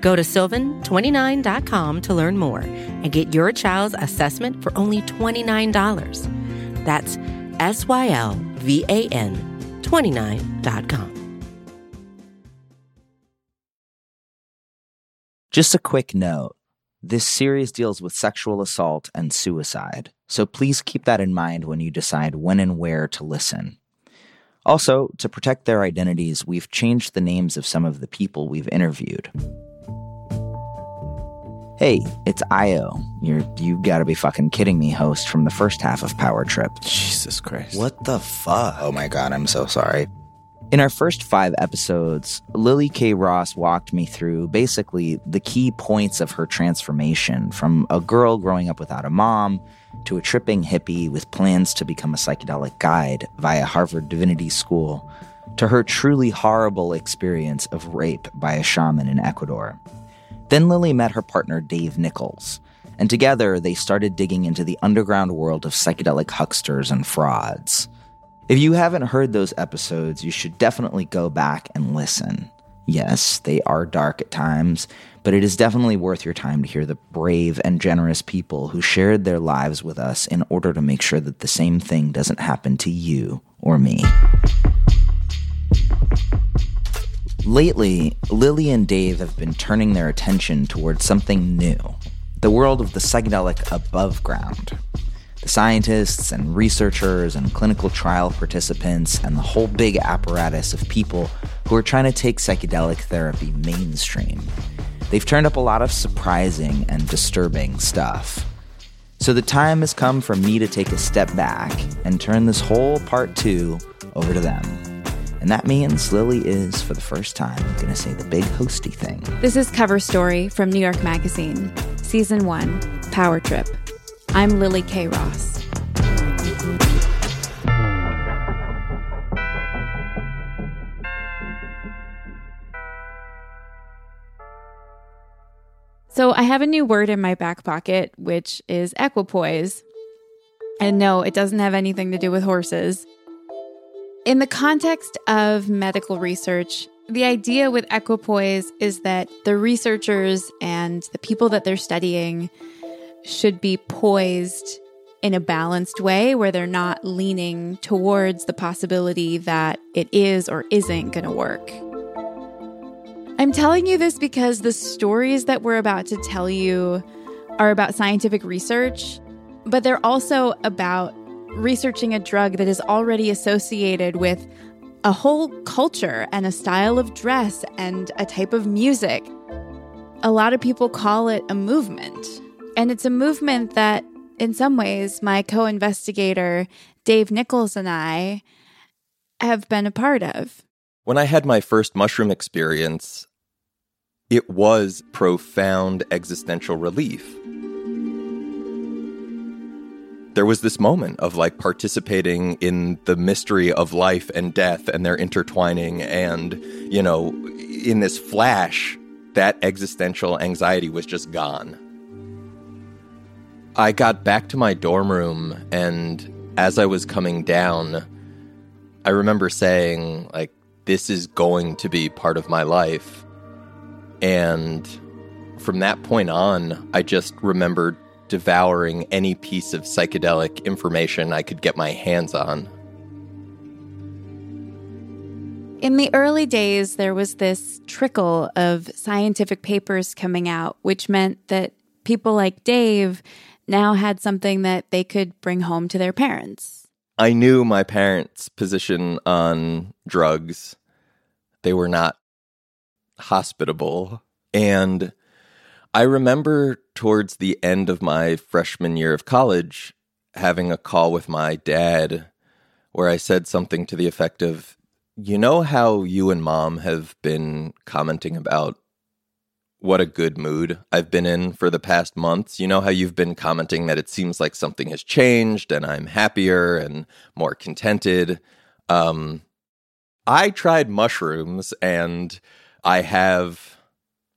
Go to sylvan29.com to learn more and get your child's assessment for only $29. That's S Y L V A N 29.com. Just a quick note this series deals with sexual assault and suicide, so please keep that in mind when you decide when and where to listen. Also, to protect their identities, we've changed the names of some of the people we've interviewed. Hey, it's Io, your you gotta be fucking kidding me host from the first half of Power Trip. Jesus Christ. What the fuck? Oh my god, I'm so sorry. In our first five episodes, Lily Kay Ross walked me through basically the key points of her transformation from a girl growing up without a mom to a tripping hippie with plans to become a psychedelic guide via Harvard Divinity School to her truly horrible experience of rape by a shaman in Ecuador. Then Lily met her partner Dave Nickles, and together they started digging into the underground world of psychedelic hucksters and frauds. If you haven't heard those episodes, you should definitely go back and listen. Yes, they are dark at times, but it is definitely worth your time to hear the brave and generous people who shared their lives with us in order to make sure that the same thing doesn't happen to you or me. Lately, Lily and Dave have been turning their attention towards something new the world of the psychedelic above ground. The scientists and researchers and clinical trial participants and the whole big apparatus of people who are trying to take psychedelic therapy mainstream. They've turned up a lot of surprising and disturbing stuff. So the time has come for me to take a step back and turn this whole part two over to them. And that means Lily is, for the first time, going to say the big hosty thing. This is Cover Story from New York Magazine, Season 1, Power Trip. I'm Lily Kay Ross. So, I have a new word in my back pocket, which is equipoise. And no, it doesn't have anything to do with horses. In the context of medical research, the idea with equipoise is that the researchers and the people that they're studying should be poised in a balanced way where they're not leaning towards the possibility that it is or isn't going to work. I'm telling you this because the stories that we're about to tell you are about scientific research, but they're also about researching a drug that is already associated with a whole culture and a style of dress and a type of music. A lot of people call it a movement. And it's a movement that, in some ways, my co investigator, Dave Nickles, and I have been a part of. When I had my first mushroom experience, it was profound existential relief. There was this moment of like participating in the mystery of life and death and their intertwining, and, you know, in this flash, that existential anxiety was just gone. I got back to my dorm room, and as I was coming down, I remember saying, like, this is going to be part of my life. And from that point on, I just remembered devouring any piece of psychedelic information I could get my hands on. In the early days, there was this trickle of scientific papers coming out, which meant that people like Dave now had something that they could bring home to their parents. I knew my parents' position on drugs. They were not hospitable. And I remember towards the end of my freshman year of college having a call with my dad where I said something to the effect of, You know how you and mom have been commenting about what a good mood I've been in for the past months. You know how you've been commenting that it seems like something has changed and I'm happier and more contented. Um, I tried mushrooms and I have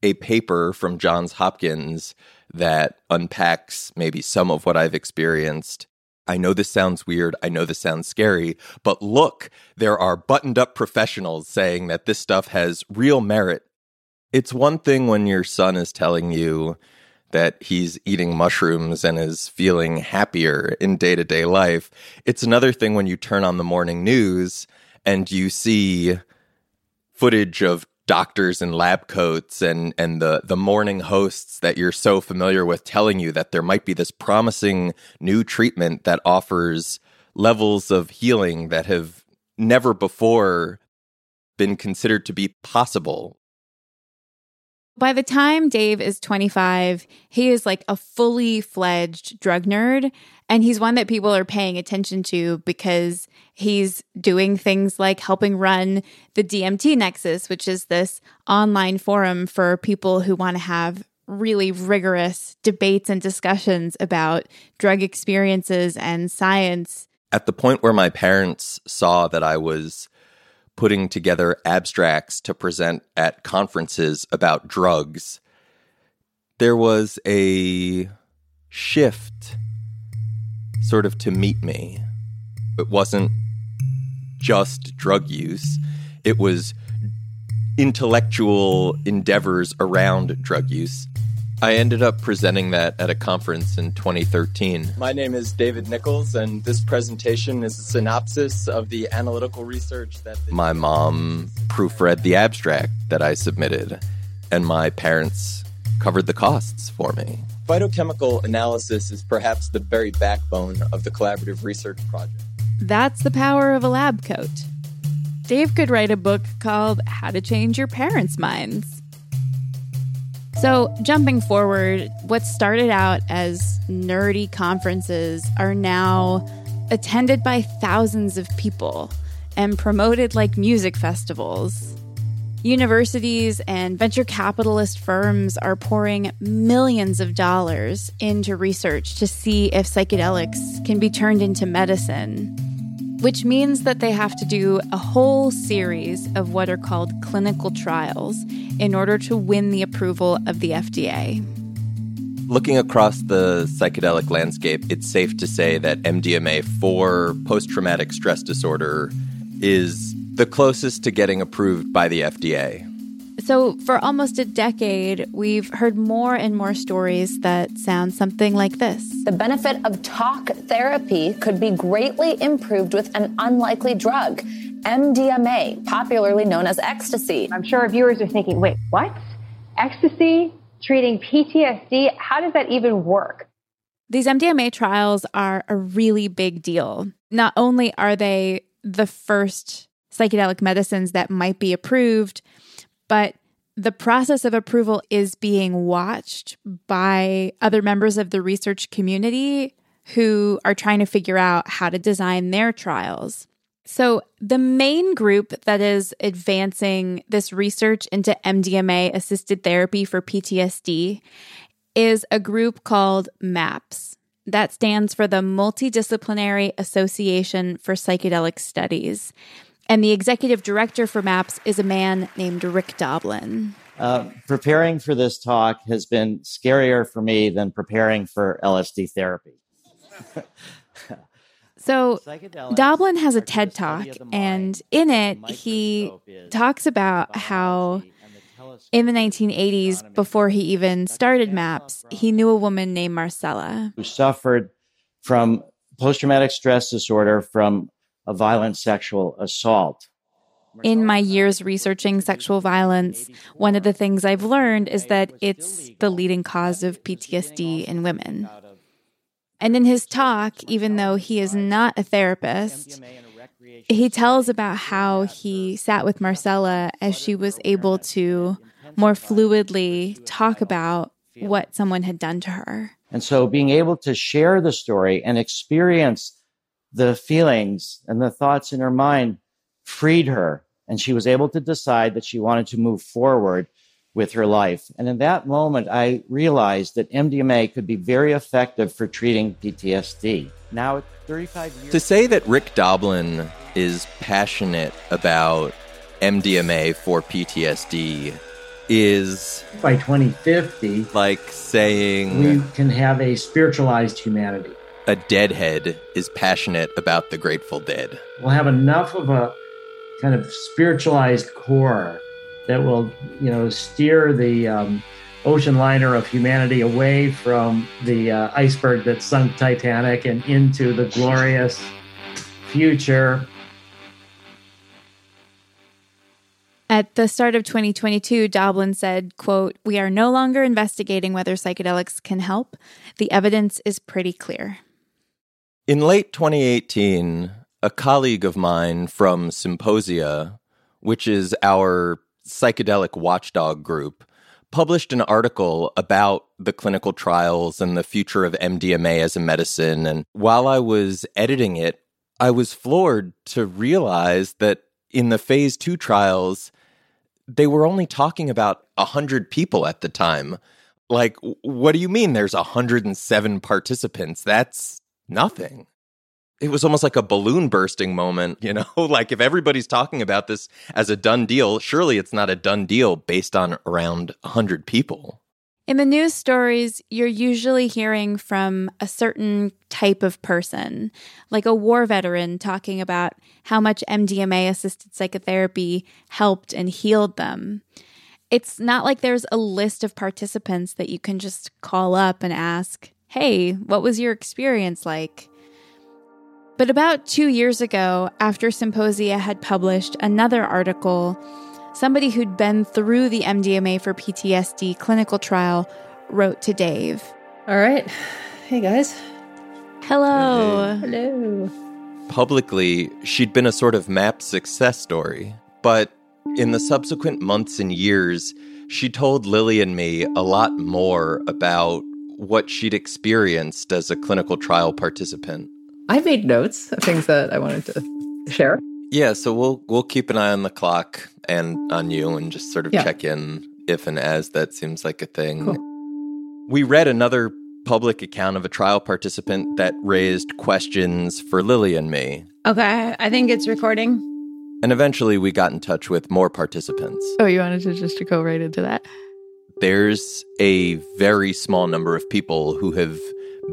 a paper from Johns Hopkins that unpacks maybe some of what I've experienced. I know this sounds weird. I know this sounds scary, but look, there are buttoned up professionals saying that this stuff has real merit it's one thing when your son is telling you that he's eating mushrooms and is feeling happier in day to day life. It's another thing when you turn on the morning news and you see footage of doctors in lab coats and and the the morning hosts that you're so familiar with telling you that there might be this promising new treatment that offers levels of healing that have never before been considered to be possible by the time Dave is 25, he is like a fully fledged drug nerd. And he's one that people are paying attention to because he's doing things like helping run the DMT Nexus, which is this online forum for people who want to have really rigorous debates and discussions about drug experiences and science. At the point where my parents saw that I was putting together abstracts to present at conferences about drugs, there was a shift sort of to meet me. It wasn't just drug use, it was intellectual endeavors around drug use. I ended up presenting that at a conference in 2013. My name is David Nickles, and this presentation is a synopsis of the analytical research that. My mom proofread the abstract that I submitted, and my parents covered the costs for me. Phytochemical analysis is perhaps the very backbone of the collaborative research project. That's the power of a lab coat. Dave could write a book called How to Change Your Parents' Minds. So, jumping forward, what started out as nerdy conferences are now attended by thousands of people and promoted like music festivals. Universities and venture capitalist firms are pouring millions of dollars into research to see if psychedelics can be turned into medicine which means that they have to do a whole series of what are called clinical trials in order to win the approval of the FDA. Looking across the psychedelic landscape, it's safe to say that MDMA for post traumatic stress disorder is the closest to getting approved by the FDA. So, for almost a decade, we've heard more and more stories that sound something like this. The benefit of talk therapy could be greatly improved with an unlikely drug, MDMA, popularly known as ecstasy. I'm sure our viewers are thinking, wait, what? Ecstasy treating PTSD? How does that even work? These MDMA trials are a really big deal. Not only are they the first psychedelic medicines that might be approved, but the process of approval is being watched by other members of the research community who are trying to figure out how to design their trials. So, the main group that is advancing this research into MDMA assisted therapy for PTSD is a group called MAPS. That stands for the Multidisciplinary Association for Psychedelic Studies. And the executive director for MAPS is a man named Rick Doblin. Uh, preparing for this talk has been scarier for me than preparing for LSD therapy. so, Doblin has a TED talk, and in it, he talks about how in the 1980s, before he even started MAPS, he knew a woman named Marcella who suffered from post traumatic stress disorder from a violent sexual assault. In my years researching sexual violence, one of the things I've learned is that it's the leading cause of PTSD in women. And in his talk, even though he is not a therapist, he tells about how he sat with Marcella as she was able to more fluidly talk about what someone had done to her. And so being able to share the story and experience the feelings and the thoughts in her mind freed her. And she was able to decide that she wanted to move forward with her life. And in that moment, I realized that MDMA could be very effective for treating PTSD. Now, at 35 years. To say that Rick Doblin is passionate about MDMA for PTSD is by 2050 like saying we can have a spiritualized humanity. A deadhead is passionate about the Grateful Dead. We'll have enough of a kind of spiritualized core that will, you know, steer the um, ocean liner of humanity away from the uh, iceberg that sunk Titanic and into the glorious future. At the start of 2022, Doblin said, quote, We are no longer investigating whether psychedelics can help. The evidence is pretty clear. In late 2018, a colleague of mine from Psymposia, which is our psychedelic watchdog group, published an article about the clinical trials and the future of MDMA as a medicine. And while I was editing it, I was floored to realize that in the phase two trials, they were only talking about 100 people at the time. Like, what do you mean there's 107 participants? That's nothing it was almost like a balloon bursting moment, you know? like if everybody's talking about this as a done deal, surely it's not a done deal based on around 100 people. In the news stories, you're usually hearing from a certain type of person, like a war veteran talking about how much MDMA assisted psychotherapy helped and healed them. It's not like there's a list of participants that you can just call up and ask, hey, what was your experience like? But about two years ago, after Psymposia had published another article, somebody who'd been through the MDMA for PTSD clinical trial wrote to Dave. All right. Hey, guys. Hello. Hey. Hello. Publicly, she'd been a sort of map success story. But in the subsequent months and years, she told Lily and me a lot more about what she'd experienced as a clinical trial participant. I made notes of things that I wanted to share. Yeah, so we'll we'll keep an eye on the clock and on you and just sort of yeah. check in if and as that seems like a thing. Cool. We read another public account of a trial participant that raised questions for Lily and me. Okay, I think it's recording. And eventually we got in touch with more participants. Oh, you wanted to just to go right into that? There's a very small number of people who have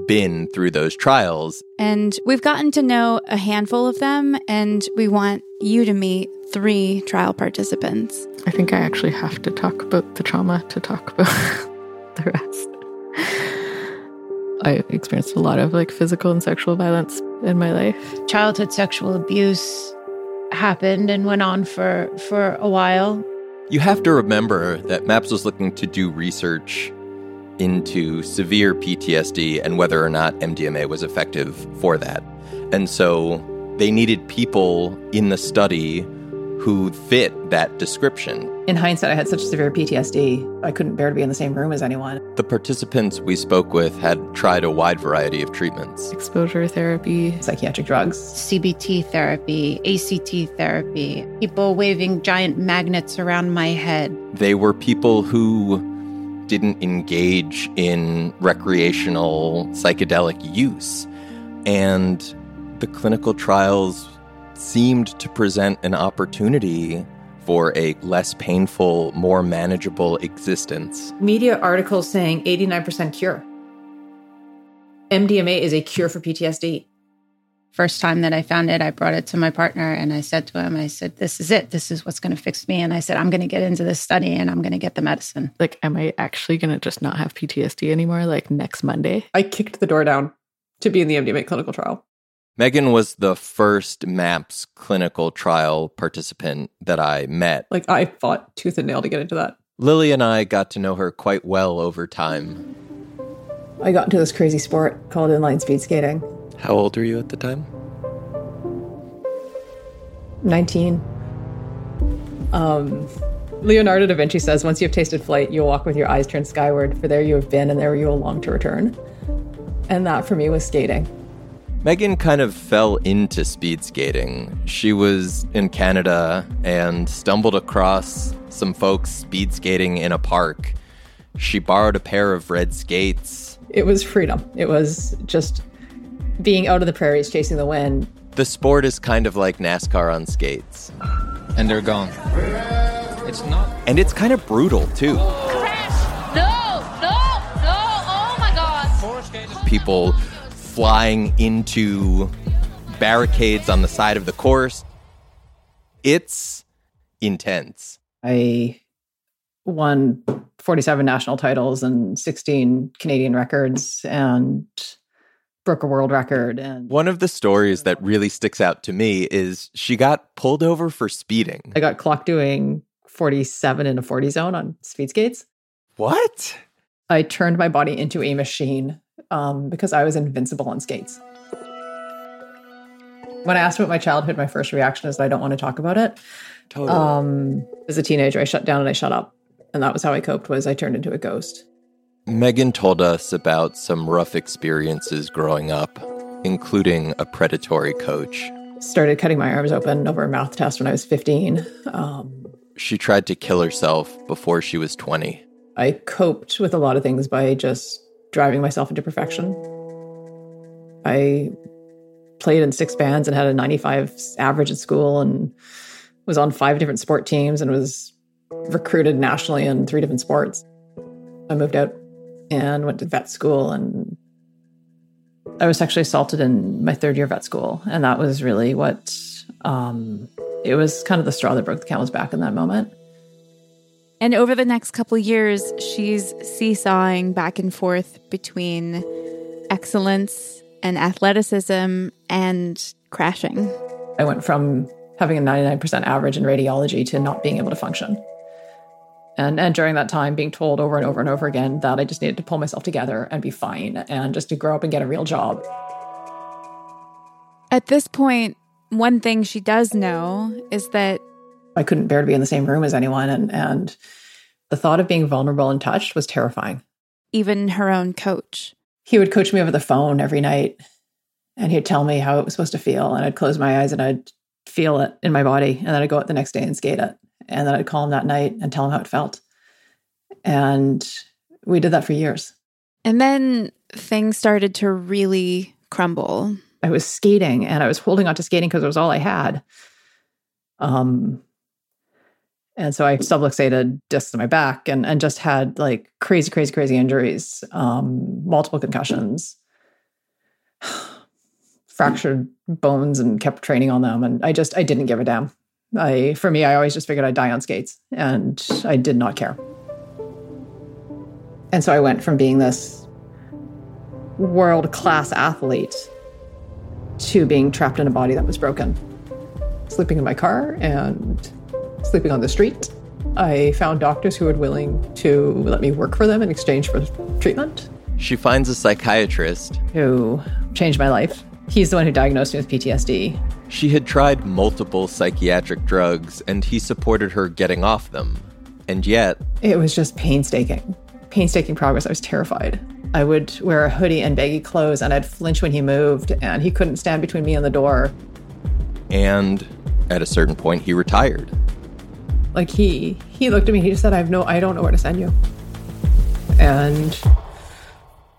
been through those trials. And we've gotten to know a handful of them, and we want you to meet three trial participants. I think I actually have to talk about the trauma to talk about the rest. I experienced a lot of like physical and sexual violence in my life. Childhood sexual abuse happened and went on for for a while. You have to remember that MAPS was looking to do research into severe PTSD and whether or not MDMA was effective for that. And so they needed people in the study who fit that description. In hindsight, I had such severe PTSD, I couldn't bear to be in the same room as anyone. The participants we spoke with had tried a wide variety of treatments exposure therapy, psychiatric drugs, CBT therapy, ACT therapy, people waving giant magnets around my head. They were people who didn't engage in recreational psychedelic use. And the clinical trials seemed to present an opportunity for a less painful, more manageable existence. Media articles saying 89% cure. MDMA is a cure for PTSD. First time that I found it, I brought it to my partner and I said to him, I said, This is it. This is what's going to fix me. And I said, I'm going to get into this study and I'm going to get the medicine. Like, am I actually going to just not have PTSD anymore, like next Monday? I kicked the door down to be in the MDMA clinical trial. Megan was the first MAPS clinical trial participant that I met. Like, I fought tooth and nail to get into that. Lily and I got to know her quite well over time. I got into this crazy sport called inline speed skating. How old were you at the time? 19. Um, Leonardo da Vinci says, Once you have tasted flight, you'll walk with your eyes turned skyward, for there you have been, and there you will long to return. And that for me was skating. Megan kind of fell into speed skating. She was in Canada and stumbled across some folks speed skating in a park. She borrowed a pair of red skates. It was freedom. It was just being out of the prairies, chasing the wind. The sport is kind of like NASCAR on skates. And they're gone. It's not. And it's kind of brutal, too. Crash! No! No! No! Oh my god! People flying into barricades on the side of the course. It's intense. I won 47 national titles and 16 Canadian records and broke a world record and One of the stories that really sticks out to me is she got pulled over for speeding. I got clocked doing 47 in a 40 zone on speed skates. What? I turned my body into a machine um, because I was invincible on skates. When I asked about my childhood, my first reaction is that I don't want to talk about it. Totally. Um, as a teenager, I shut down and I shut up, and that was how I coped. Was I turned into a ghost. Megan told us about some rough experiences growing up, including a predatory coach. Started cutting my arms open over a mouth test when I was 15. Um, She tried to kill herself before she was 20. I coped with a lot of things by just driving myself into perfection. I played in six bands and had a 95 average at school and was on five different sport teams and was recruited nationally in three different sports. I moved out and went to vet school and I was sexually assaulted in my third year of vet school. And that was really what um, it was kind of the straw that broke the camel's back in that moment. And over the next couple of years, she's seesawing back and forth between excellence and athleticism and crashing. I went from having a 99% average in radiology to not being able to function. And, and during that time, being told over and over and over again that I just needed to pull myself together and be fine and just to grow up and get a real job. At this point, one thing she does know is that I couldn't bear to be in the same room as anyone. And, and the thought of being vulnerable and touched was terrifying. even her own coach, He would coach me over the phone every night and he'd tell me how it was supposed to feel. And I'd close my eyes and I'd feel it in my body. And then I'd go out the next day and skate it. And then I'd call him that night and tell him how it felt. And we did that for years. and then things started to really crumble. I was skating and I was holding on to skating because it was all I had. Um, and so I subluxated discs in my back and, and just had like crazy, crazy, crazy injuries, um, multiple concussions, fractured bones, and kept training on them. And I just, I didn't give a damn. I, for me, I always just figured I'd die on skates and I did not care. And so I went from being this world class athlete to being trapped in a body that was broken. Sleeping in my car and sleeping on the street. I found doctors who were willing to let me work for them in exchange for treatment, She finds a psychiatrist. who changed my life. He's the one who diagnosed me with PTSD. She had tried multiple psychiatric drugs and he supported her getting off them. And yet, It was just painstaking, painstaking progress. I was terrified. I would wear a hoodie and baggy clothes, and I'd flinch when he moved, and he couldn't stand between me and the door. and at a certain point, he retired. Like he he looked at me he just said i have no i don't know where to send you and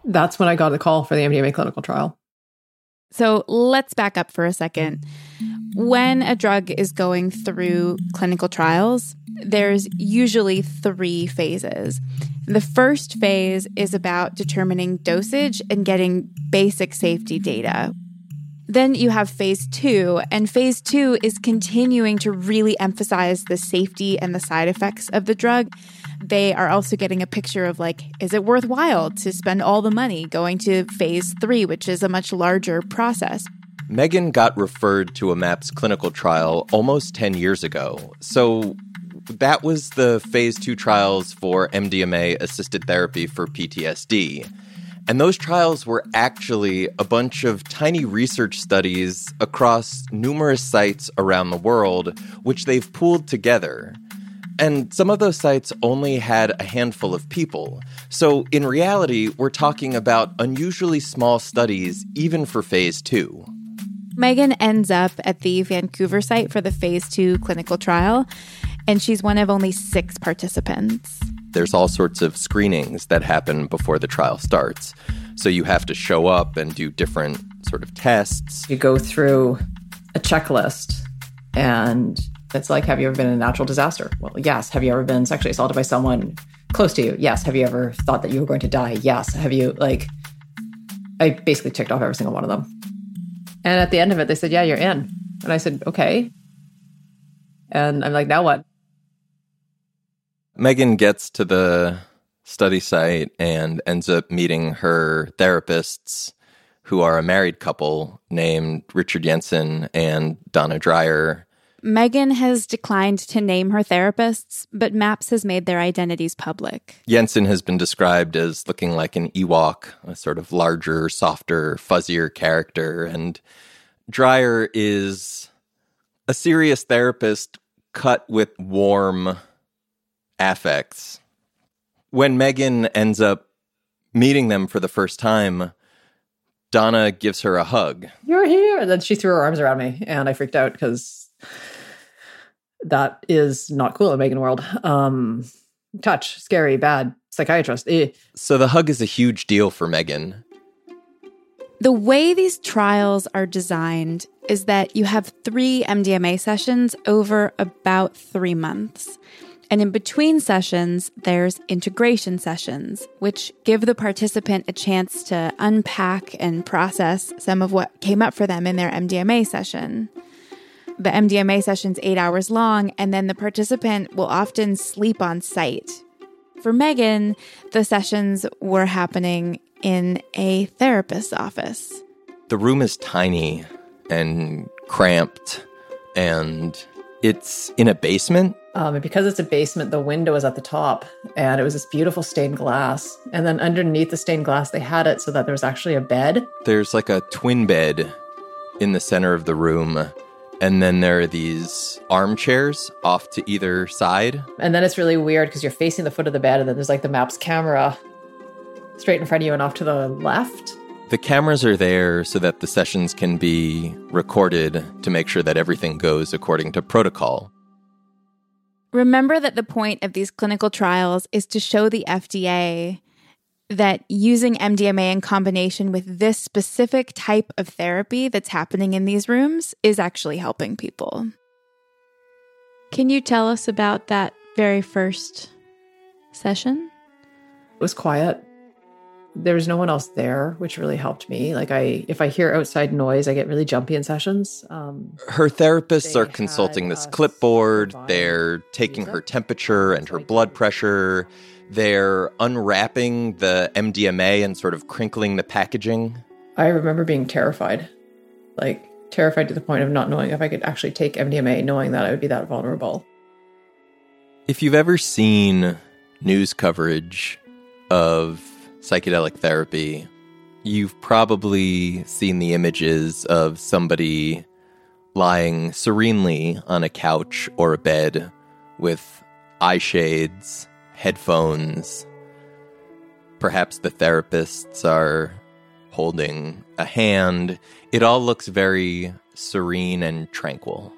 that's when i got the call for the mdma clinical trial So let's back up for a second. When a drug is going through clinical trials, there's usually three phases. The first phase is about determining dosage and getting basic safety data. Then you have phase two, and phase two is continuing to really emphasize the safety and the side effects of the drug. They are also getting a picture of like, is it worthwhile to spend all the money going to phase three, which is a much larger process? Megan got referred to a MAPS clinical trial almost 10 years ago. So that was the phase two trials for MDMA assisted therapy for PTSD. And those trials were actually a bunch of tiny research studies across numerous sites around the world, which they've pooled together. And some of those sites only had a handful of people. So in reality, we're talking about unusually small studies, even for phase two. Megan ends up at the Vancouver site for the phase two clinical trial, and she's one of only six participants. There's all sorts of screenings that happen before the trial starts. So you have to show up and do different sort of tests. You go through a checklist and it's like, have you ever been in a natural disaster? Well, yes. Have you ever been sexually assaulted by someone close to you? Yes. Have you ever thought that you were going to die? Yes. Have you, like, I basically ticked off every single one of them. And at the end of it, they said, yeah, you're in. And I said, okay. And I'm like, now what? Megan gets to the study site and ends up meeting her therapists, who are a married couple named Richard Jensen and Donna Dreyer. Megan has declined to name her therapists, but MAPS has made their identities public. Jensen has been described as looking like an Ewok, a sort of larger, softer, fuzzier character. And Dreyer is a serious therapist cut with warm affects. When Megan ends up meeting them for the first time, Donna gives her a hug. You're here. And then she threw her arms around me and I freaked out because that is not cool in Megan world. Um, touch, scary, bad, psychiatrist. Eh. So the hug is a huge deal for Megan. The way these trials are designed is that you have three MDMA sessions over about three months. And in between sessions, there's integration sessions, which give the participant a chance to unpack and process some of what came up for them in their MDMA session. The MDMA session's eight hours long, and then the participant will often sleep on site. For Megan, the sessions were happening in a therapist's office. The room is tiny and cramped, and it's in a basement. Um, and because it's a basement, the window is at the top, and it was this beautiful stained glass. And then underneath the stained glass, they had it so that there was actually a bed. There's like a twin bed in the center of the room. And then there are these armchairs off to either side. And then it's really weird because you're facing the foot of the bed, and then there's like the MAPS camera straight in front of you and off to the left. The cameras are there so that the sessions can be recorded to make sure that everything goes according to protocol. Remember that the point of these clinical trials is to show the FDA that using MDMA in combination with this specific type of therapy that's happening in these rooms is actually helping people. Can you tell us about that very first session? It was quiet. There was no one else there, which really helped me. Like I, if I hear outside noise, I get really jumpy in sessions. Um, Her therapists are consulting this clipboard. They're taking her temperature and her blood pressure. They're unwrapping the MDMA and sort of crinkling the packaging. I remember being terrified, like terrified to the point of not knowing if I could actually take MDMA, knowing that I would be that vulnerable. If you've ever seen news coverage of psychedelic therapy, you've probably seen the images of somebody lying serenely on a couch or a bed with eye shades, headphones. Perhaps the therapists are holding a hand. It all looks very serene and tranquil.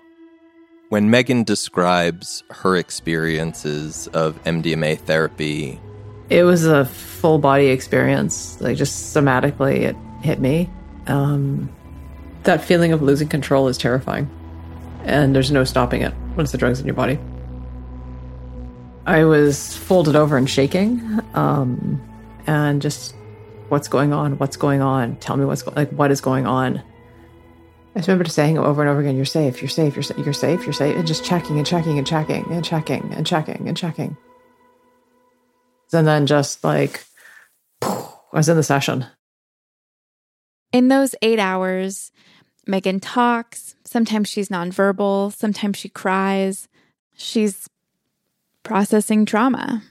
When Megan describes her experiences of MDMA therapy, it was a full body experience. Like just somatically, it hit me. Um, that feeling of losing control is terrifying, and there's no stopping it once the drug's in your body. I was folded over and shaking, um, and just what's going on? What's going on? Tell me what's go- like what is going on. I just remember saying over and over again, "You're safe. You're safe. You're, sa- you're safe. You're safe," and just checking and checking and checking and checking and checking and checking. And then just like I was in the session. In those eight hours, Megan talks. Sometimes she's nonverbal. Sometimes she cries. She's processing trauma.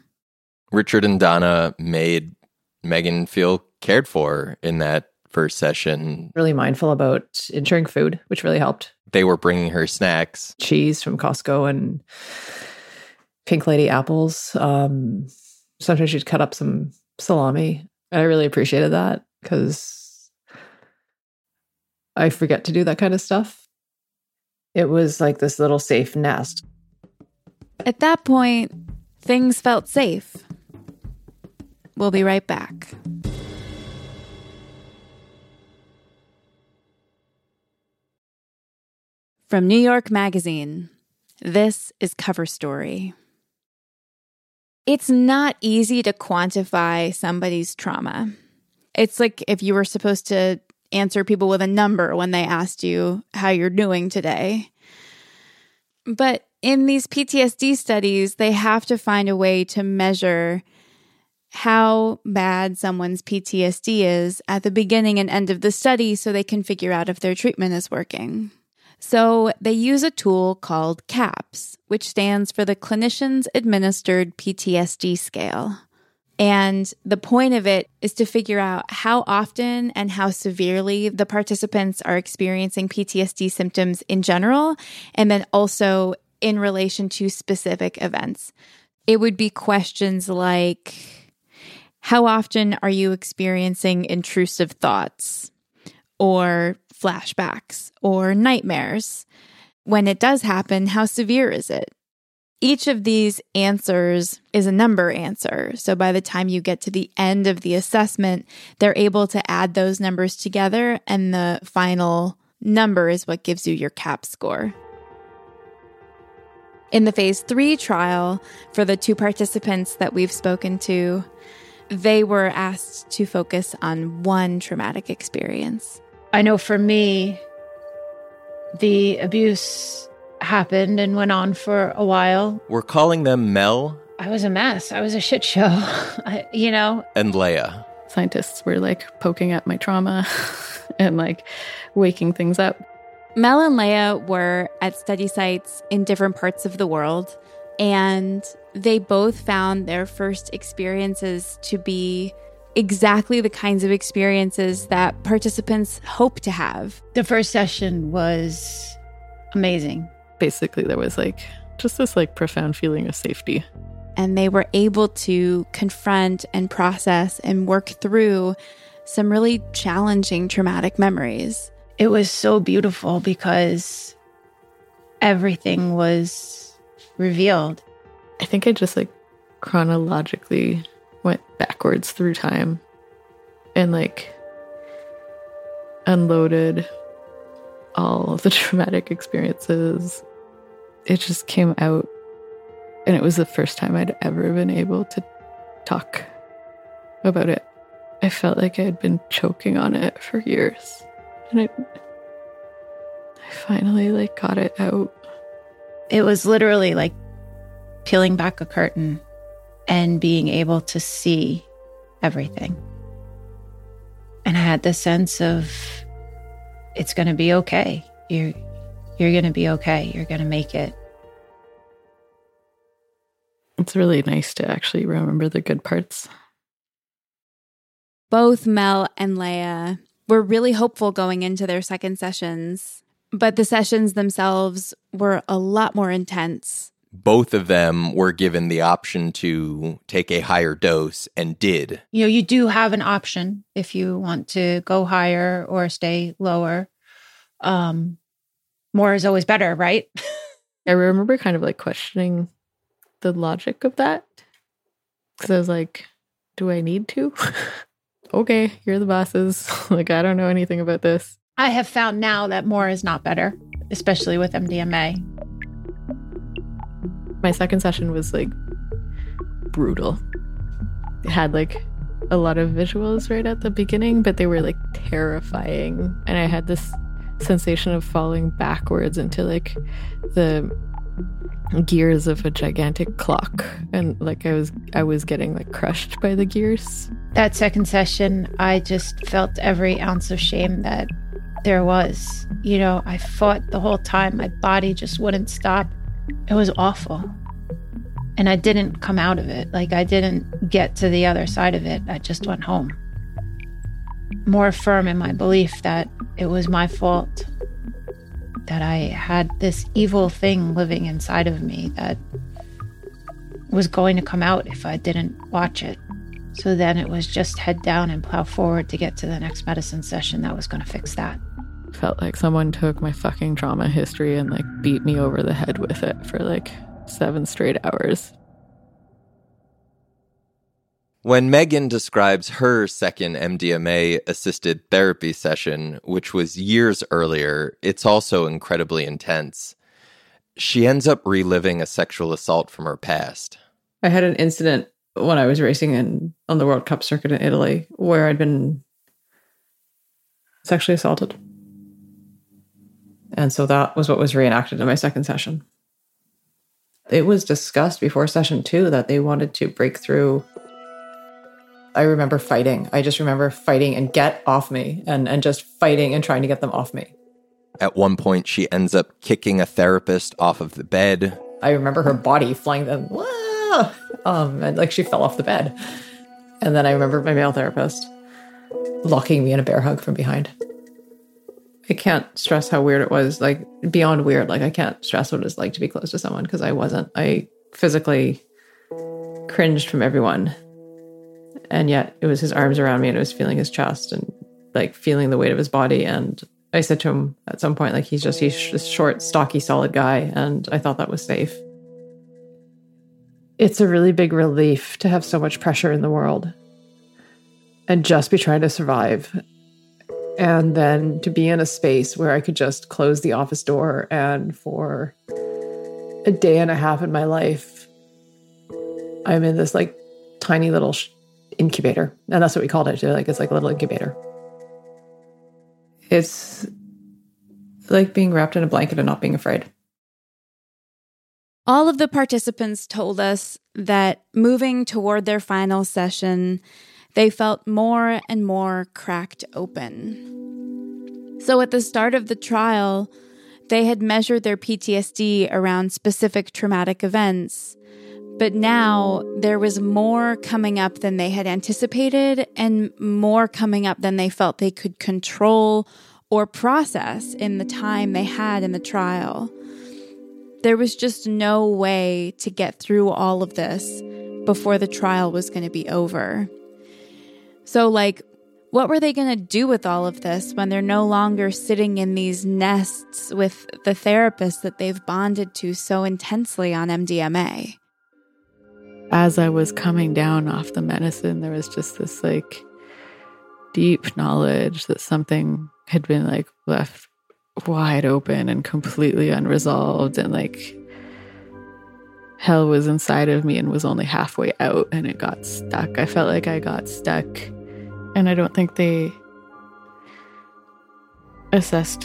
Richard and Donna made Megan feel cared for in that first session. Really mindful about ensuring food, which really helped. They were bringing her snacks, cheese from Costco and pink lady apples. Um, sometimes she'd cut up some salami. I really appreciated that because I forget to do that kind of stuff. It was like this little safe nest. At that point, things felt safe. We'll be right back. From New York Magazine, this is Cover Story. It's not easy to quantify somebody's trauma. It's like if you were supposed to answer people with a number when they asked you how you're doing today. But in these PTSD studies, they have to find a way to measure how bad someone's PTSD is at the beginning and end of the study so they can figure out if their treatment is working. So they use a tool called CAPS, which stands for the Clinicians Administered PTSD Scale. And the point of it is to figure out how often and how severely the participants are experiencing PTSD symptoms in general, and then also in relation to specific events. It would be questions like How often are you experiencing intrusive thoughts? Or flashbacks or nightmares? When it does happen, how severe is it? Each of these answers is a number answer. So by the time you get to the end of the assessment, they're able to add those numbers together, and the final number is what gives you your CAP score. In the phase three trial, for the two participants that we've spoken to, they were asked to focus on one traumatic experience. I know for me, the abuse happened and went on for a while. We're calling them Mel I was a mess. I was a shit show. I, you know, and Leia. Scientists were like poking at my trauma and like waking things up. Mel and Leia were at study sites in different parts of the world, and they both found their first experiences to be exactly the kinds of experiences that participants hope to have. the first session was amazing. Basically, there was like just this like profound feeling of safety. And they were able to confront and process and work through some really challenging traumatic memories. It was so beautiful because everything was revealed. I think I just like chronologically went backwards through time and like unloaded all of the traumatic experiences. It just came out. And it was the first time I'd ever been able to talk about it. I felt like I had been choking on it for years. And I, I finally like got it out. It was literally like peeling back a curtain and being able to see everything. And I had the sense of it's going to be okay. You're you're going to be okay. You're going to make it. It's really nice to actually remember the good parts. Both Mel and Leia were really hopeful going into their second sessions, but the sessions themselves were a lot more intense. Both of them were given the option to take a higher dose and did. You know, you do have an option if you want to go higher or stay lower. Um more is always better, right? I remember kind of like questioning the logic of that. Because I was like, do I need to? okay, you're the bosses. like, I don't know anything about this. I have found now that more is not better, especially with MDMA. My second session was like brutal. It had like a lot of visuals right at the beginning, but they were like terrifying. And I had this sensation of falling backwards into like the gears of a gigantic clock and like i was i was getting like crushed by the gears That second session, I just felt every ounce of shame that there was. You know, I fought the whole time. My body just wouldn't stop. It was awful. And I didn't come out of it. Like, I didn't get to the other side of it. I just went home. More firm in my belief that it was my fault. That I had this evil thing living inside of me that was going to come out if I didn't watch it. So then it was just head down and plow forward to get to the next medicine session that was going to fix that. Felt like someone took my fucking trauma history and like beat me over the head with it for like seven straight hours. When Megan describes her second MDMA assisted therapy session, which was years earlier, it's also incredibly intense. She ends up reliving a sexual assault from her past. I had an incident when I was racing in on the World Cup circuit in Italy where I'd been sexually assaulted. And so that was what was reenacted in my second session. It was discussed before session two that they wanted to break through. I remember fighting. I just remember fighting and get off me and, and just fighting and trying to get them off me. At one point, she ends up kicking a therapist off of the bed. I remember her body flying them, Wah! um, and like she fell off the bed. And then I remember my male therapist locking me in a bear hug from behind. I can't stress how weird it was, like beyond weird. Like I can't stress what it's like to be close to someone because I wasn't. I physically cringed from everyone. And yet it was his arms around me and it was feeling his chest and like feeling the weight of his body. And I said to him at some point, like, he's just, he's a short, stocky, solid guy. And I thought that was safe. It's a really big relief to have so much pressure in the world and just be trying to survive and then to be in a space where I could just close the office door and for a day and a half in my life, I'm in this like tiny little sh- incubator. And that's what we called it. Like it's like a little incubator. It's like being wrapped in a blanket and not being afraid. All of the participants told us that moving toward their final session, they felt more and more cracked open. So at the start of the trial, they had measured their PTSD around specific traumatic events. But now there was more coming up than they had anticipated and more coming up than they felt they could control or process in the time they had in the trial. There was just no way to get through all of this before the trial was going to be over. So, like, what were they going to do with all of this when they're no longer sitting in these nests with the therapist that they've bonded to so intensely on MDMA? As I was coming down off the medicine, there was just this like deep knowledge that something had been like left wide open and completely unresolved and like hell was inside of me and was only halfway out and it got stuck. I felt like I got stuck. And I don't think they assessed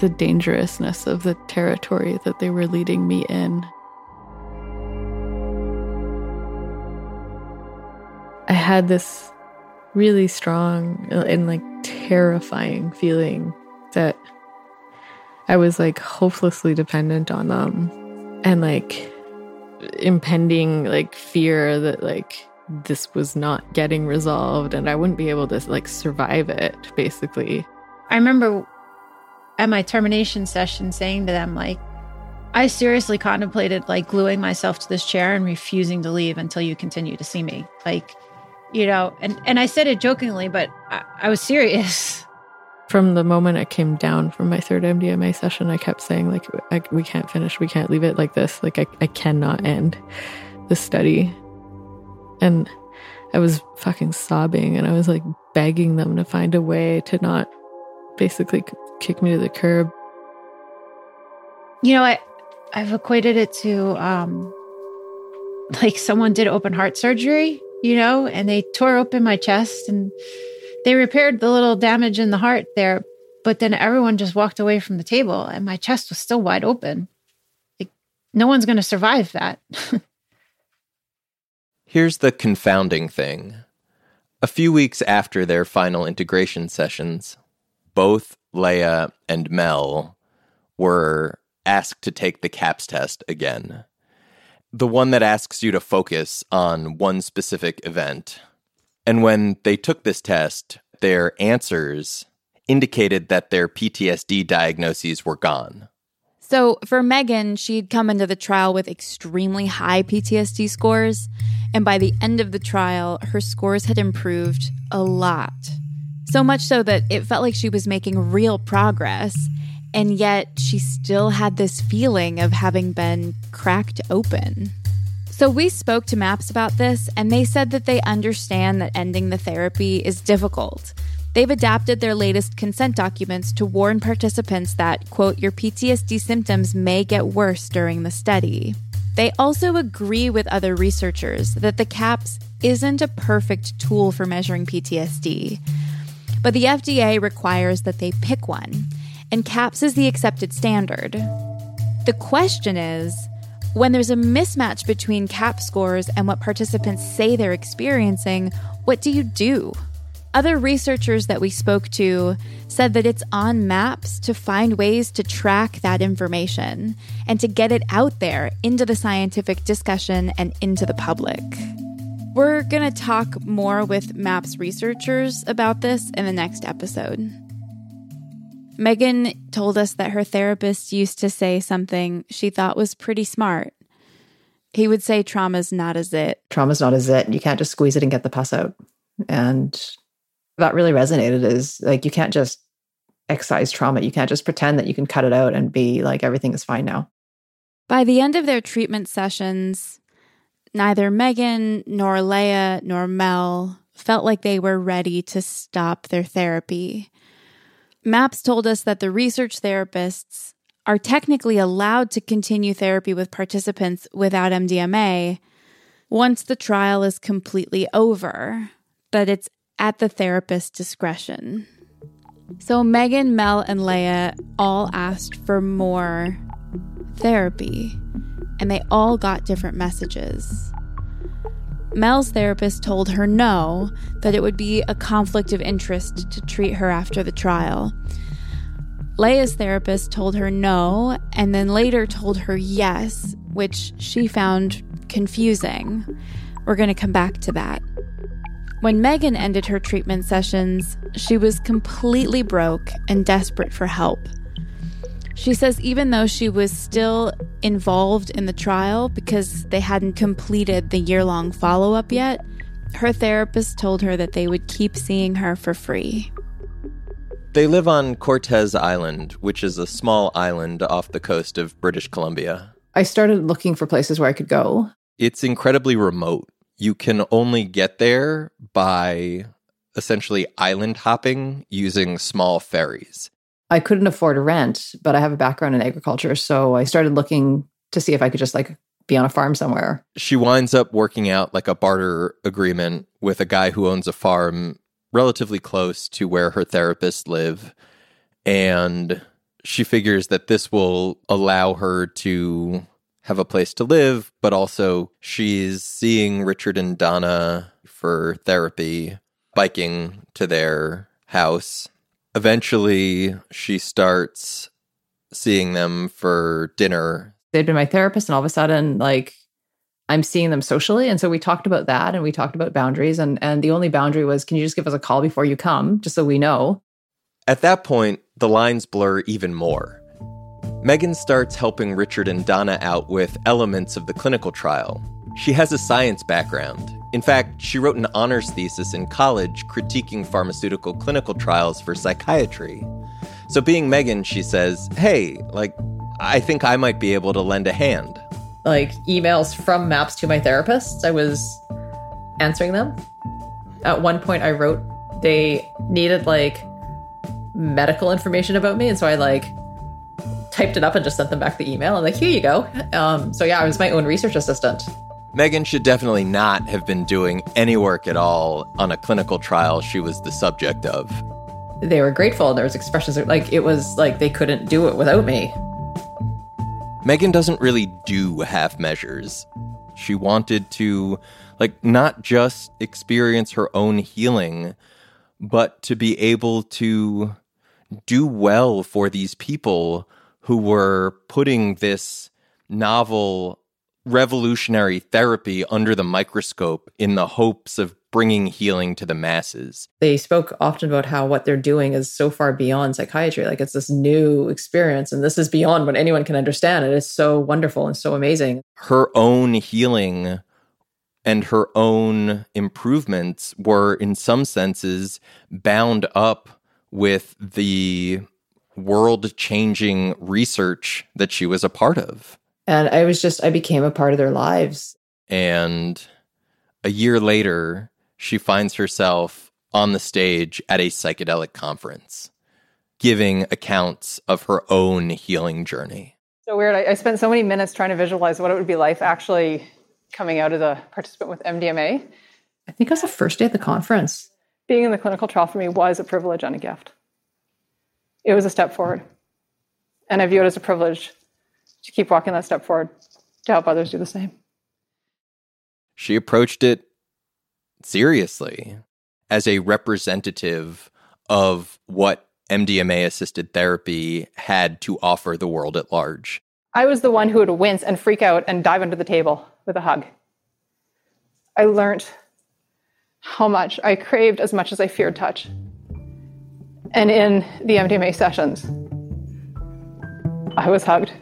the dangerousness of the territory that they were leading me in. I had this really strong and like terrifying feeling that I was like hopelessly dependent on them and like impending like fear that like this was not getting resolved and I wouldn't be able to like survive it basically. I remember at my termination session saying to them like I seriously contemplated like gluing myself to this chair and refusing to leave until you continue to see me. Like, you know, and and I said it jokingly, but I, I was serious. From the moment I came down from my third MDMA session, I kept saying like I, we can't finish, we can't leave it like this. Like I, I cannot end the study. And I was fucking sobbing and I was like begging them to find a way to not basically kick me to the curb. You know, I I've equated it to um like someone did open heart surgery, you know, and they tore open my chest and they repaired the little damage in the heart there, but then everyone just walked away from the table and my chest was still wide open. Like no one's going to survive that. Here's the confounding thing. A few weeks after their final integration sessions, both Leah and Mel were asked to take the CAPS test again. The one that asks you to focus on one specific event. And when they took this test, their answers indicated that their PTSD diagnoses were gone. So, for Megan, she'd come into the trial with extremely high PTSD scores. And by the end of the trial, her scores had improved a lot. So much so that it felt like she was making real progress. And yet, she still had this feeling of having been cracked open. So, we spoke to MAPS about this, and they said that they understand that ending the therapy is difficult. They've adapted their latest consent documents to warn participants that, quote, your PTSD symptoms may get worse during the study. They also agree with other researchers that the CAPS isn't a perfect tool for measuring PTSD, but the FDA requires that they pick one, and CAPS is the accepted standard. The question is when there's a mismatch between CAP scores and what participants say they're experiencing, what do you do? Other researchers that we spoke to said that it's on MAPS to find ways to track that information and to get it out there into the scientific discussion and into the public. We're going to talk more with MAPS researchers about this in the next episode. Megan told us that her therapist used to say something she thought was pretty smart. He would say trauma's not a zit. Trauma's not a zit. You can't just squeeze it and get the pus out. And that really resonated is like you can't just excise trauma. You can't just pretend that you can cut it out and be like everything is fine now. By the end of their treatment sessions, neither Megan nor Leah nor Mel felt like they were ready to stop their therapy. MAPS told us that the research therapists are technically allowed to continue therapy with participants without MDMA once the trial is completely over, but it's at the therapist's discretion. So Megan, Mel, and Leah all asked for more therapy, and they all got different messages. Mel's therapist told her no, that it would be a conflict of interest to treat her after the trial. Leah's therapist told her no, and then later told her yes, which she found confusing. We're going to come back to that. When Megan ended her treatment sessions, she was completely broke and desperate for help. She says even though she was still involved in the trial because they hadn't completed the year long follow up yet, her therapist told her that they would keep seeing her for free. They live on Cortes Island, which is a small island off the coast of British Columbia. I started looking for places where I could go. It's incredibly remote you can only get there by essentially island hopping using small ferries. I couldn't afford a rent, but I have a background in agriculture. So I started looking to see if I could just like be on a farm somewhere. She winds up working out like a barter agreement with a guy who owns a farm relatively close to where her therapists live. And she figures that this will allow her to have a place to live, but also she's seeing Richard and Donna for therapy, biking to their house. Eventually, she starts seeing them for dinner. They'd been my therapist, and all of a sudden, like, I'm seeing them socially. And so we talked about that and we talked about boundaries. And, and the only boundary was, can you just give us a call before you come, just so we know? At that point, the lines blur even more. Megan starts helping Richard and Donna out with elements of the clinical trial. She has a science background. In fact, she wrote an honors thesis in college critiquing pharmaceutical clinical trials for psychiatry. So, being Megan, she says, Hey, like, I think I might be able to lend a hand. Like, emails from MAPS to my therapists, I was answering them. At one point, I wrote they needed like medical information about me. And so I like typed it up and just sent them back the email. I'm like, here you go. Um, so yeah, I was my own research assistant. Megan should definitely not have been doing any work at all on a clinical trial she was the subject of. They were grateful. There was expressions of, like it was like they couldn't do it without me. Megan doesn't really do half measures. She wanted to like not just experience her own healing, but to be able to do well for these people who were putting this novel revolutionary therapy under the microscope in the hopes of bringing healing to the masses. They spoke often about how what they're doing is so far beyond psychiatry. Like it's this new experience, and this is beyond what anyone can understand. And it's so wonderful and so amazing. Her own healing and her own improvements were, in some senses, bound up with the world changing research that she was a part of. And I was just, I became a part of their lives. And a year later, she finds herself on the stage at a psychedelic conference, giving accounts of her own healing journey. So weird. I, I spent so many minutes trying to visualize what it would be like actually coming out as a participant with MDMA. I think it was the first day at the conference. Being in the clinical trial for me was a privilege and a gift. It was a step forward. And I view it as a privilege to keep walking that step forward to help others do the same. She approached it seriously as a representative of what MDMA assisted therapy had to offer the world at large. I was the one who would wince and freak out and dive under the table with a hug. I learned how much I craved as much as I feared touch. And in the MDMA sessions, I was hugged.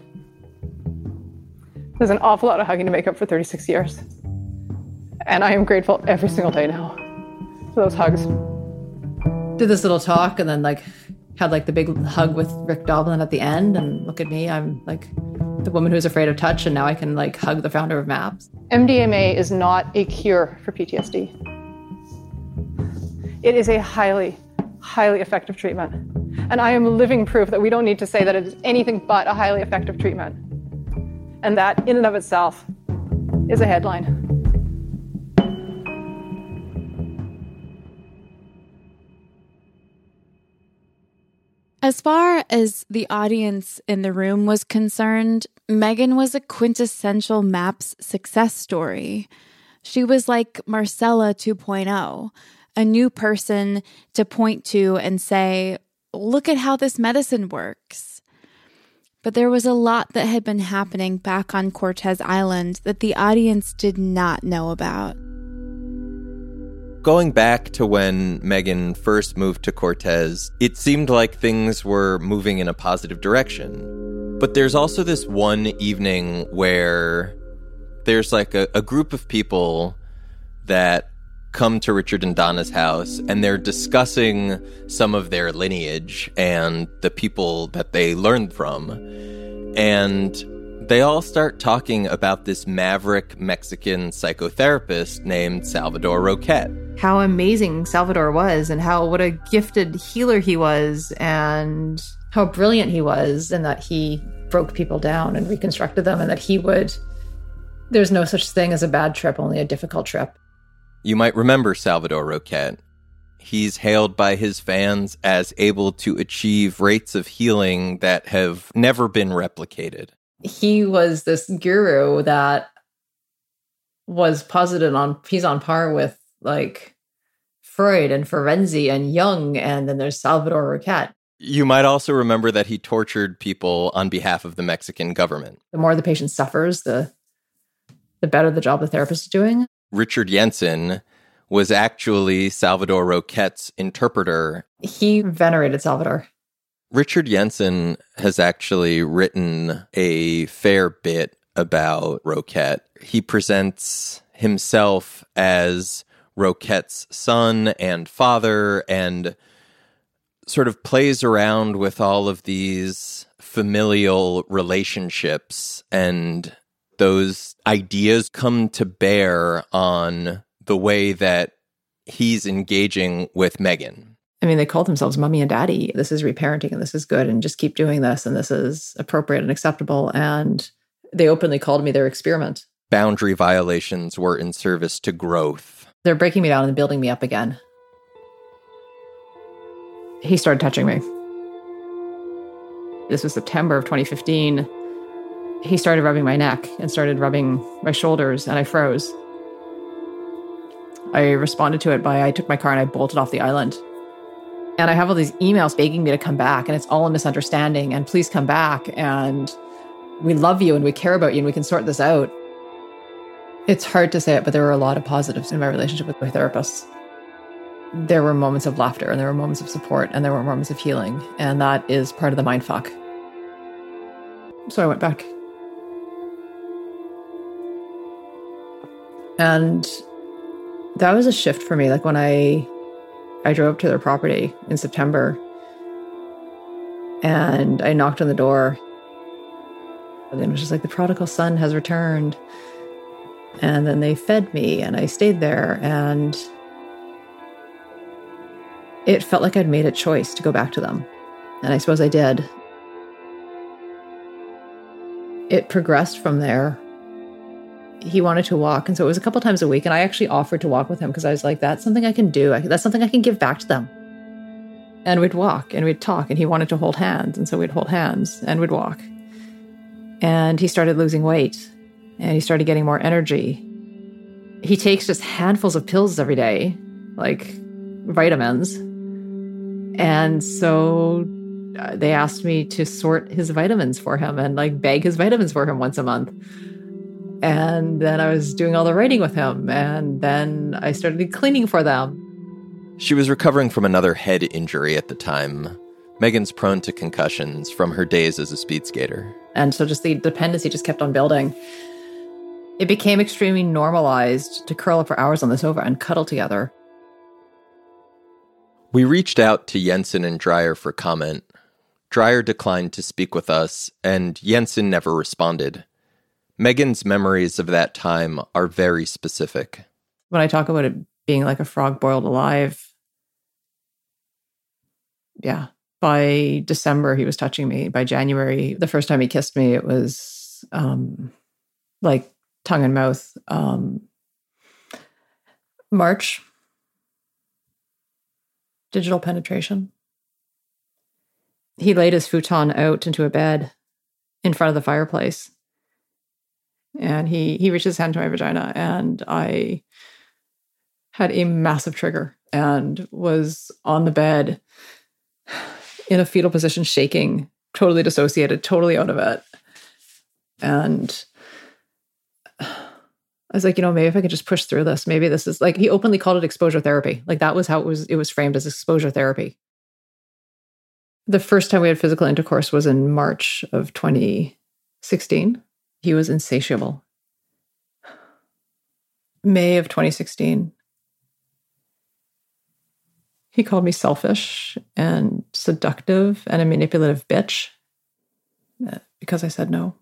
There's an awful lot of hugging to make up for 36 years. And I am grateful every single day now for those hugs. Did this little talk and then like had like the big hug with Rick Doblin at the end and look at me, I'm like the woman who's afraid of touch and now I can like hug the founder of MAPS. MDMA is not a cure for PTSD. It is a highly, highly effective treatment. And I am living proof that we don't need to say that it is anything but a highly effective treatment. And that, in and of itself, is a headline. As far as the audience in the room was concerned, Megan was a quintessential MAPS success story. She was like Marcella 2.0, a new person to point to and say, look at how this medicine works. But there was a lot that had been happening back on Cortes Island that the audience did not know about. Going back to when Megan first moved to Cortes, it seemed like things were moving in a positive direction. But there's also this one evening where there's like a, a group of people that come to Richard and Donna's house and they're discussing some of their lineage and the people that they learned from. And they all start talking about this maverick Mexican psychotherapist named Salvador Roquet. How amazing Salvador was, and how what a gifted healer he was, and how brilliant he was, and that he broke people down and reconstructed them, and that he would. There's no such thing as a bad trip, only a difficult trip. You might remember Salvador Roquet. He's hailed by his fans as able to achieve rates of healing that have never been replicated he was this guru that was posited on he's on par with like Freud and Ferenczi and Jung and then there's Salvador Roquet. You might also remember that he tortured people on behalf of the Mexican government. The more the patient suffers, the the better the job the therapist is doing. Richard Yensen was actually Salvador Roquet's interpreter. He venerated Salvador. Richard Yensen has actually written a fair bit about Roquet. He presents himself as Roquet's son and father and sort of plays around with all of these familial relationships and those ideas come to bear on the way that he's engaging with Megan. I mean, they called themselves mommy and daddy. This is reparenting and this is good and just keep doing this and this is appropriate and acceptable. And they openly called me their experiment. Boundary violations were in service to growth. They're breaking me down and building me up again. He started touching me. This was September of 2015. He started rubbing my neck and started rubbing my shoulders, and I froze. I responded to it by I took my car and I bolted off the island. And I have all these emails begging me to come back, and it's all a misunderstanding. And please come back. And we love you and we care about you and we can sort this out. It's hard to say it, but there were a lot of positives in my relationship with my therapist. There were moments of laughter and there were moments of support and there were moments of healing. And that is part of the mind fuck. So I went back. And that was a shift for me. Like when I I drove up to their property in September and I knocked on the door. And it was just like the prodigal son has returned. And then they fed me and I stayed there and it felt like I'd made a choice to go back to them. And I suppose I did. It progressed from there. He wanted to walk. And so it was a couple times a week. And I actually offered to walk with him because I was like, that's something I can do. That's something I can give back to them. And we'd walk and we'd talk. And he wanted to hold hands. And so we'd hold hands and we'd walk. And he started losing weight and he started getting more energy. He takes just handfuls of pills every day, like vitamins. And so uh, they asked me to sort his vitamins for him and like bag his vitamins for him once a month. And then I was doing all the writing with him. And then I started cleaning for them. She was recovering from another head injury at the time. Megan's prone to concussions from her days as a speed skater. And so just the dependency just kept on building. It became extremely normalized to curl up for hours on the sofa and cuddle together. We reached out to Yensen and Dryer for comment. Dryer declined to speak with us, and Yensen never responded. Megan's memories of that time are very specific. When I talk about it being like a frog boiled alive, yeah, by December he was touching me. By January, the first time he kissed me, it was um, like tongue and mouth. Um, March, digital penetration. He laid his futon out into a bed in front of the fireplace. And he he reached his hand to my vagina and I had a massive trigger and was on the bed in a fetal position shaking, totally dissociated, totally out of it. And I was like, you know, maybe if I could just push through this, maybe this is like he openly called it exposure therapy. Like that was how it was it was framed as exposure therapy. The first time we had physical intercourse was in March of 2016. He was insatiable. May of 2016. He called me selfish and seductive and a manipulative bitch uh, because I said no.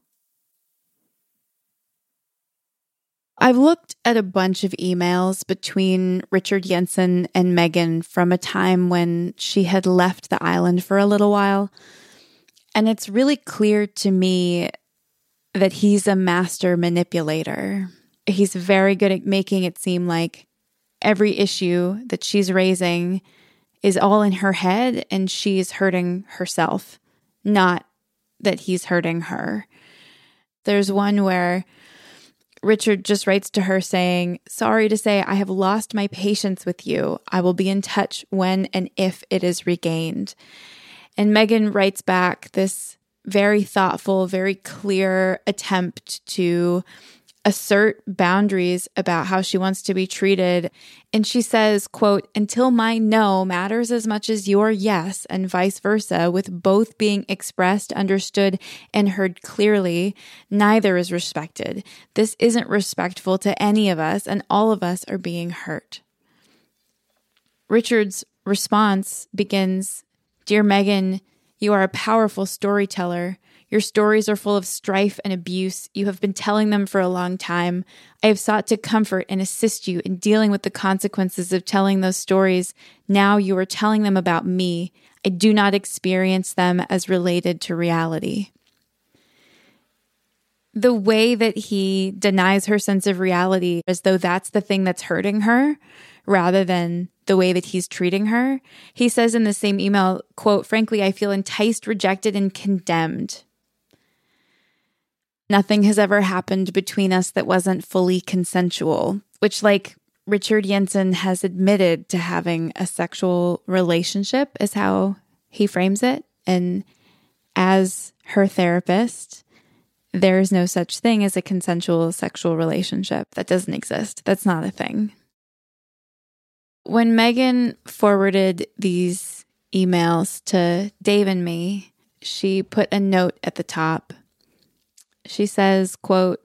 I've looked at a bunch of emails between Richard Yensen and Megan from a time when she had left the island for a little while. And it's really clear to me that he's a master manipulator. He's very good at making it seem like every issue that she's raising is all in her head and she's hurting herself, not that he's hurting her. There's one where Richard just writes to her saying, Sorry to say, I have lost my patience with you. I will be in touch when and if it is regained. And Megan writes back this very thoughtful, very clear attempt to assert boundaries about how she wants to be treated. And she says quote until my no matters as much as your yes and vice versa with both being expressed understood and heard clearly neither is respected. This isn't respectful to any of us and all of us are being hurt. Richard's response begins dear megan you are a powerful storyteller your stories are full of strife and abuse. You have been telling them for a long time. I have sought to comfort and assist you in dealing with the consequences of telling those stories. Now you are telling them about me. I do not experience them as related to reality. The way that he denies her sense of reality as though that's the thing that's hurting her rather than the way that he's treating her. He says in the same email, quote, frankly, I feel enticed, rejected, and condemned. Nothing has ever happened between us that wasn't fully consensual, which, like Richard Yensen has admitted to having a sexual relationship, is how he frames it. And as her therapist, there is no such thing as a consensual sexual relationship. That doesn't exist. That's not a thing. When Megan forwarded these emails to Dave and me, she put a note at the top. She says, quote,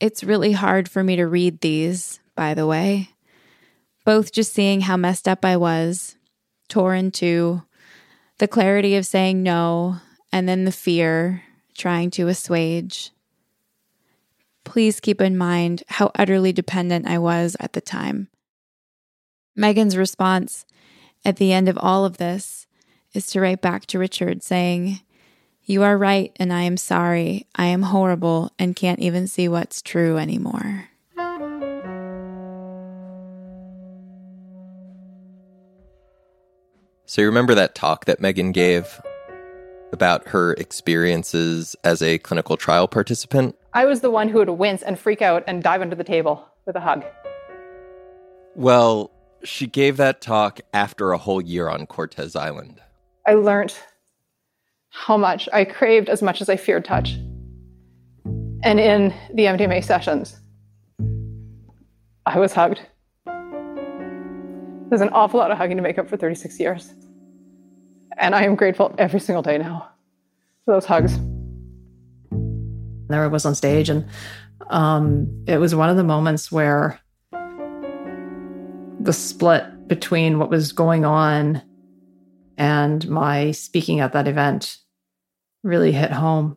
It's really hard for me to read these, by the way. Both just seeing how messed up I was, torn two, the clarity of saying no, and then the fear trying to assuage. Please keep in mind how utterly dependent I was at the time. Megan's response at the end of all of this is to write back to Richard saying, You are right, and I am sorry. I am horrible and can't even see what's true anymore. So, you remember that talk that Megan gave about her experiences as a clinical trial participant? I was the one who would wince and freak out and dive under the table with a hug. Well, she gave that talk after a whole year on Cortes Island. I learned how much I craved as much as I feared touch. And in the MDMA sessions, I was hugged. There's an awful lot of hugging to make up for 36 years. And I am grateful every single day now for those hugs. There I was on stage, and um, it was one of the moments where the split between what was going on and my speaking at that event really hit home.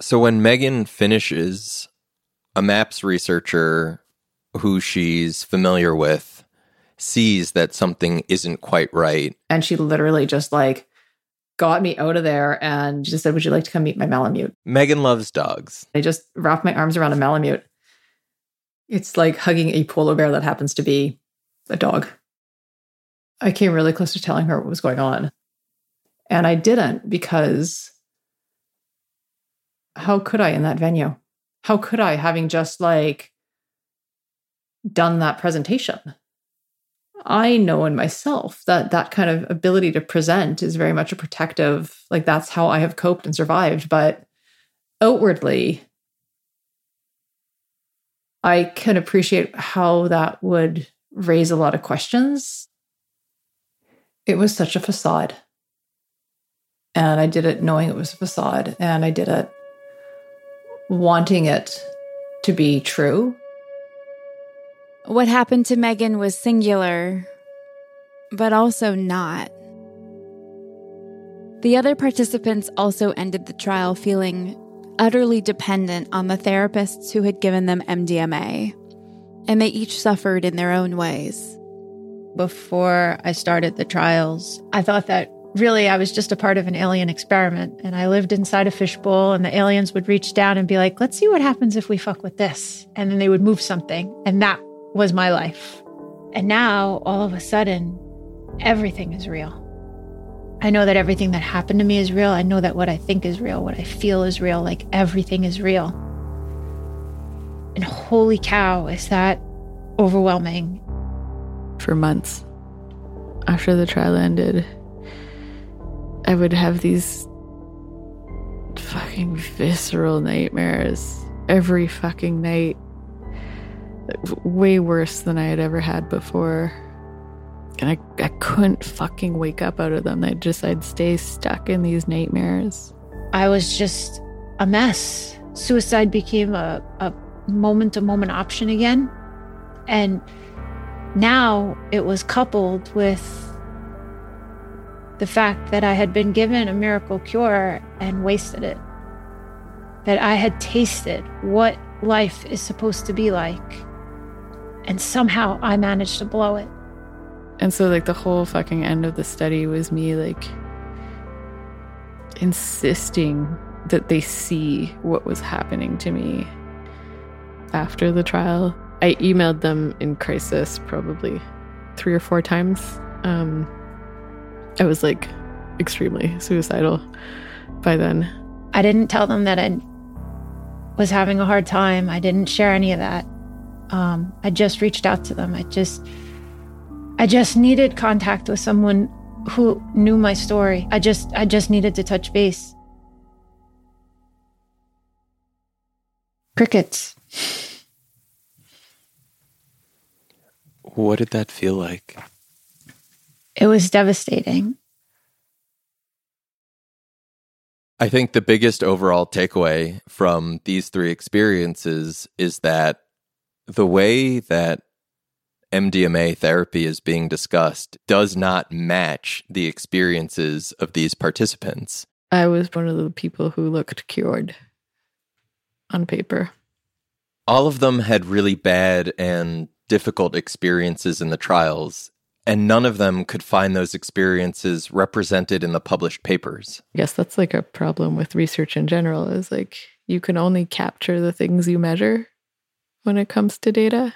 So when Megan finishes, a MAPS researcher who she's familiar with sees that something isn't quite right. And she literally just like got me out of there and just said, Would you like to come meet my Malamute? Megan loves dogs. I just wrapped my arms around a Malamute. It's like hugging a polar bear that happens to be a dog. I came really close to telling her what was going on. And I didn't because how could I in that venue? How could I, having just like done that presentation? I know in myself that that kind of ability to present is very much a protective, like that's how I have coped and survived. But outwardly, I can appreciate how that would raise a lot of questions. It was such a facade. And I did it knowing it was a facade. And I did it wanting it to be true. What happened to Megan was singular, but also not. The other participants also ended the trial feeling utterly dependent on the therapists who had given them MDMA, and they each suffered in their own ways. Before I started the trials, I thought that really I was just a part of an alien experiment and I lived inside a fishbowl and the aliens would reach down and be like, let's see what happens if we fuck with this. And then they would move something. And that was my life. And now all of a sudden, everything is real. I know that everything that happened to me is real. I know that what I think is real, what I feel is real, like everything is real. And holy cow, is that overwhelming. For months after the trial ended, I would have these fucking visceral nightmares every fucking night. Way worse than I had ever had before. And I, I couldn't fucking wake up out of them. I just, I'd stay stuck in these nightmares. I was just a mess. Suicide became a, a moment to moment option again. And now it was coupled with the fact that I had been given a miracle cure and wasted it. That I had tasted what life is supposed to be like. And somehow I managed to blow it. And so, like, the whole fucking end of the study was me, like, insisting that they see what was happening to me after the trial. I emailed them in crisis probably three or four times. Um, I was like extremely suicidal by then. I didn't tell them that I was having a hard time. I didn't share any of that. Um, I just reached out to them. I just, I just needed contact with someone who knew my story. I just, I just needed to touch base. Crickets. What did that feel like? It was devastating. I think the biggest overall takeaway from these three experiences is that the way that MDMA therapy is being discussed does not match the experiences of these participants. I was one of the people who looked cured on paper. All of them had really bad and difficult experiences in the trials, and none of them could find those experiences represented in the published papers. Yes, that's like a problem with research in general is like you can only capture the things you measure when it comes to data.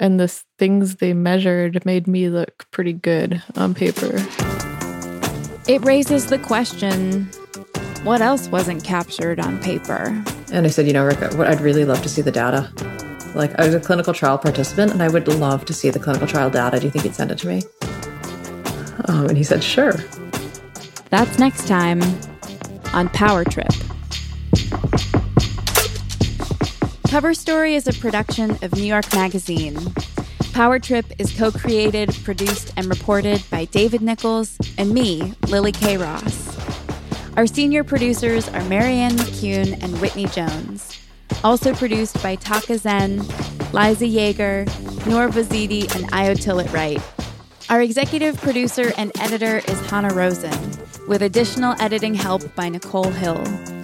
And the things they measured made me look pretty good on paper. It raises the question what else wasn't captured on paper? And I said, you know, Rick, what I'd really love to see the data. Like, I was a clinical trial participant and I would love to see the clinical trial data. Do you think you'd send it to me? Um, and he said, sure. That's next time on Power Trip. Cover Story is a production of New York Magazine. Power Trip is co created, produced, and reported by David Nickles and me, Lily Kay Ross. Our senior producers are Marianne McCune and Whitney Jones. Also produced by Tarkor Zehn, Liza Yeager, Noor Bouzidi, and Io Tillett Wright. Our executive producer and editor is Hanna Rosin, with additional editing help by Nichole Hill.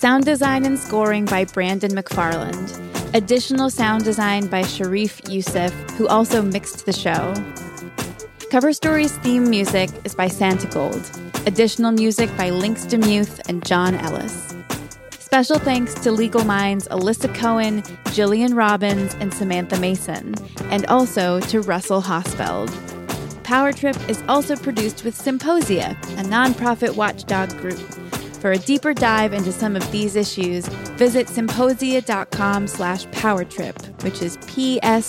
Sound design and scoring by Brandon McFarland. Additional sound design by Sharif Youssef, who also mixed the show. Cover Story's theme music is by Santigold. Additional music by Lynx DeMuth and John Ellis. Special thanks to Legal Minds Elissa Cohen, Jillian Robbins, and Samantha Mason, and also to Russell Hausfeld. Power Trip is also produced with Psymposia, a nonprofit watchdog group. For a deeper dive into some of these issues, visit psymposia.com slash powertrip, which is P-S-Y-M-P-O-S-I-A.